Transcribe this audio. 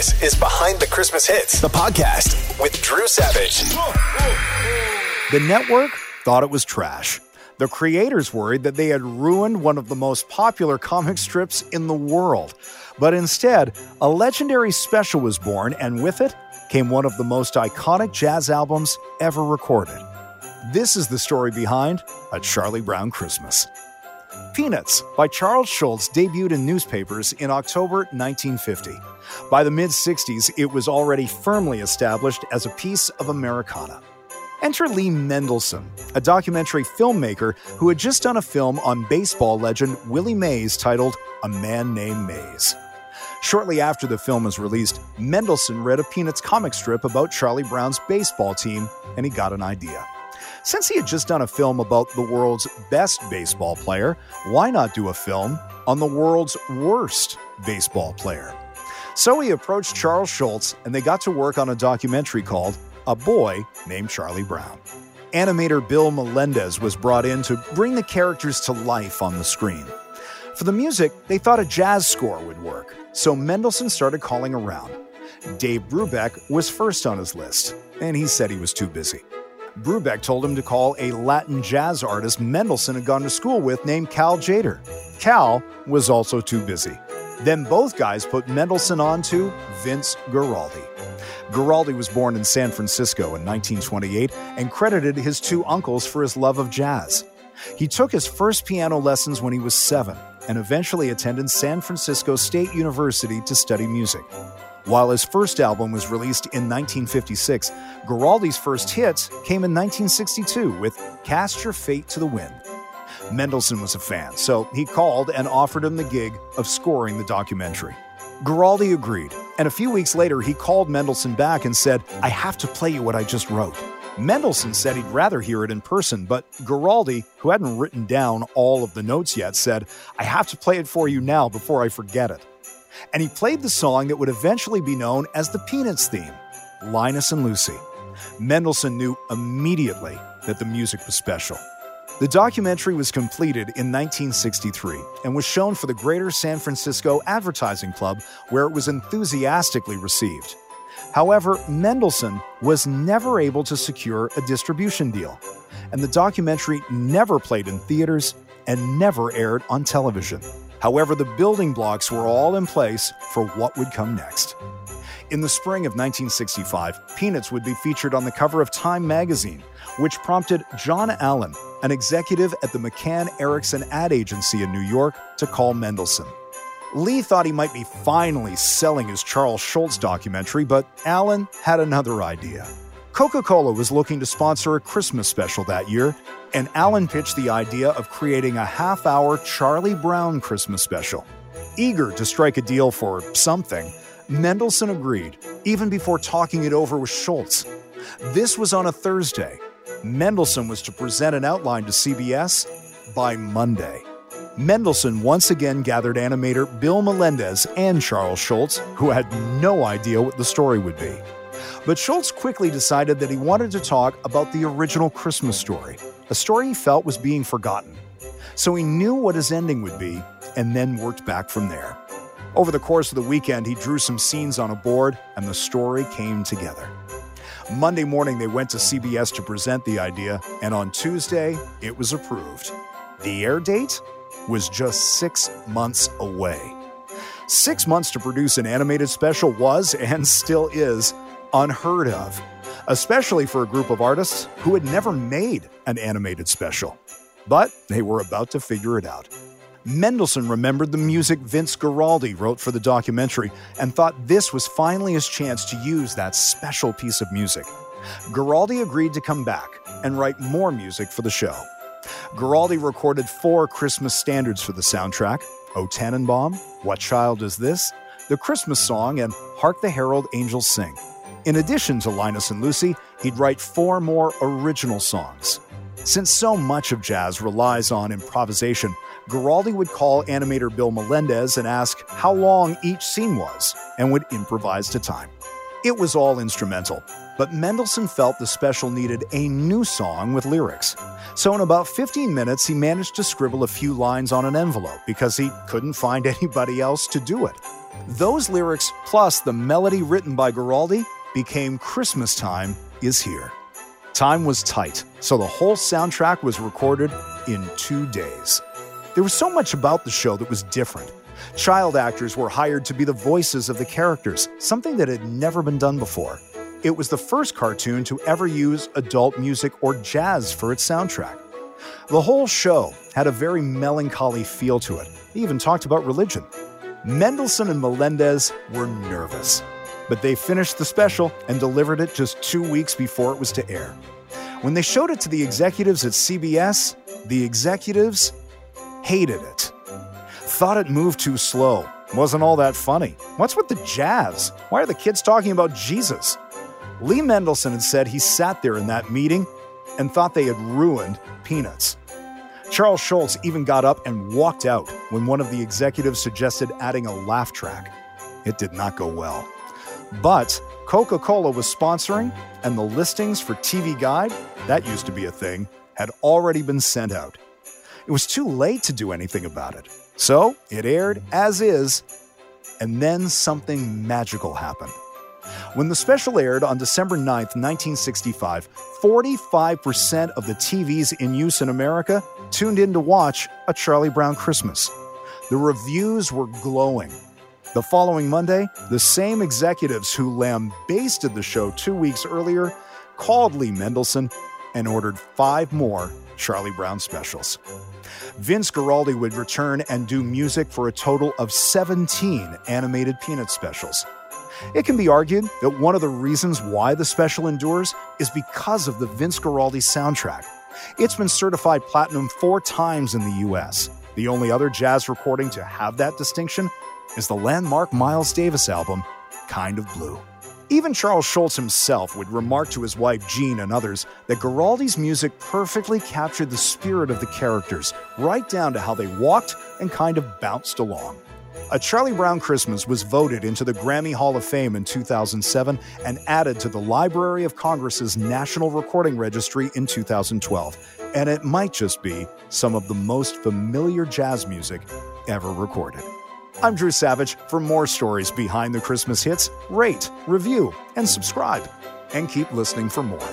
This is Behind the Christmas Hits, the podcast with Drew Savage. The network thought it was trash. The creators worried that they had ruined one of the most popular comic strips in the world. But instead, a legendary special was born, and with it came one of the most iconic jazz albums ever recorded. This is the story behind A Charlie Brown Christmas. Peanuts by Charles Schulz debuted in newspapers in October 1950. By the mid 60s, it was already firmly established as a piece of Americana. Enter Lee Mendelson, a documentary filmmaker who had just done a film on baseball legend Willie Mays titled A Man Named Mays. Shortly after the film was released, Mendelson read a Peanuts comic strip about Charlie Brown's baseball team and he got an idea. Since he had just done a film about the world's best baseball player, why not do a film on the world's worst baseball player? So he approached Charles Schulz and they got to work on a documentary called A Boy Named Charlie Brown. Animator Bill Melendez was brought in to bring the characters to life on the screen. For the music, they thought a jazz score would work, so Mendelson started calling around. Dave Brubeck was first on his list, and he said he was too busy. Brubeck told him to call a Latin jazz artist Mendelson had gone to school with named Cal Tjader. Cal was also too busy. Then both guys put Mendelson on to Vince Guaraldi. Guaraldi was born in San Francisco in 1928 and credited his two uncles for his love of jazz. He took his first piano lessons when he was seven and eventually attended San Francisco State University to study music. While his first album was released in 1956, Guaraldi's first hits came in 1962 with Cast Your Fate to the Wind. Mendelson was a fan, so he called and offered him the gig of scoring the documentary. Guaraldi agreed, and a few weeks later he called Mendelson back and said, I have to play you what I just wrote. Mendelson said he'd rather hear it in person, but Guaraldi, who hadn't written down all of the notes yet, said, I have to play it for you now before I forget it. And he played the song that would eventually be known as the Peanuts theme, Linus and Lucy. Mendelson knew immediately that the music was special. The documentary was completed in 1963 and was shown for the Greater San Francisco Advertising Club, where it was enthusiastically received. However, Mendelson was never able to secure a distribution deal, and the documentary never played in theaters and never aired on television. However, the building blocks were all in place for what would come next. In the spring of 1965, Peanuts would be featured on the cover of Time magazine, which prompted John Allen, an executive at the McCann Erickson ad agency in New York, to call Mendelson. Lee thought he might be finally selling his Charles Schulz documentary, but Allen had another idea. Coca Cola was looking to sponsor a Christmas special that year, and Allen pitched the idea of creating a half hour Charlie Brown Christmas special. Eager to strike a deal for something, Mendelson agreed, even before talking it over with Schulz. This was on a Thursday. Mendelson was to present an outline to CBS by Monday. Mendelson once again gathered animator Bill Melendez and Charles Schulz, who had no idea what the story would be. But Schulz quickly decided that he wanted to talk about the original Christmas story, a story he felt was being forgotten. So he knew what his ending would be and then worked back from there. Over the course of the weekend, he drew some scenes on a board and the story came together. Monday morning, they went to CBS to present the idea, and on Tuesday, it was approved. The air date was just six months away. Six months to produce an animated special was, and still is, unheard of, especially for a group of artists who had never made an animated special. But they were about to figure it out. Mendelson remembered the music Vince Guaraldi wrote for the documentary and thought this was finally his chance to use that special piece of music. Guaraldi agreed to come back and write more music for the show. Guaraldi recorded four Christmas standards for the soundtrack O Tannenbaum, What Child Is This, The Christmas Song, and Hark the Herald Angels Sing. In addition to Linus and Lucy, he'd write four more original songs. Since so much of jazz relies on improvisation, Guaraldi would call animator Bill Melendez and ask how long each scene was and would improvise to time. It was all instrumental, but Mendelson felt the special needed a new song with lyrics. So, in about 15 minutes, he managed to scribble a few lines on an envelope because he couldn't find anybody else to do it. Those lyrics, plus the melody written by Guaraldi, became Christmas Time is Here. Time was tight, so the whole soundtrack was recorded in two days. There was so much about the show that was different. Child actors were hired to be the voices of the characters, something that had never been done before. It was the first cartoon to ever use adult music or jazz for its soundtrack. The whole show had a very melancholy feel to it. They even talked about religion. Mendelson and Melendez were nervous, but they finished the special and delivered it just two weeks before it was to air. When they showed it to the executives at CBS, the executives hated it. Thought it moved too slow, wasn't all that funny. What's with the jazz? Why are the kids talking about Jesus? Lee Mendelson had said he sat there in that meeting and thought they had ruined Peanuts. Charles Schulz even got up and walked out when one of the executives suggested adding a laugh track. It did not go well. But Coca Cola was sponsoring, and the listings for TV Guide, that used to be a thing, had already been sent out. It was too late to do anything about it. So it aired as is, and then something magical happened. When the special aired on December 9th, 1965, 45% of the TVs in use in America tuned in to watch A Charlie Brown Christmas. The reviews were glowing. The following Monday, the same executives who lambasted the show two weeks earlier called Lee Mendelson and ordered five more Charlie Brown specials. Vince Guaraldi would return and do music for a total of 17 animated Peanut specials. It can be argued that one of the reasons why the special endures is because of the Vince Guaraldi soundtrack. It's been certified platinum four times in the US. The only other jazz recording to have that distinction is the landmark Miles Davis album, Kind of Blue. Even Charles Schulz himself would remark to his wife Jean and others that Guaraldi's music perfectly captured the spirit of the characters, right down to how they walked and kind of bounced along. A Charlie Brown Christmas was voted into the Grammy Hall of Fame in 2007 and added to the Library of Congress's National Recording Registry in 2012. And it might just be some of the most familiar jazz music ever recorded. I'm Drew Savage. For more stories behind the Christmas hits, rate, review, and subscribe. And keep listening for more.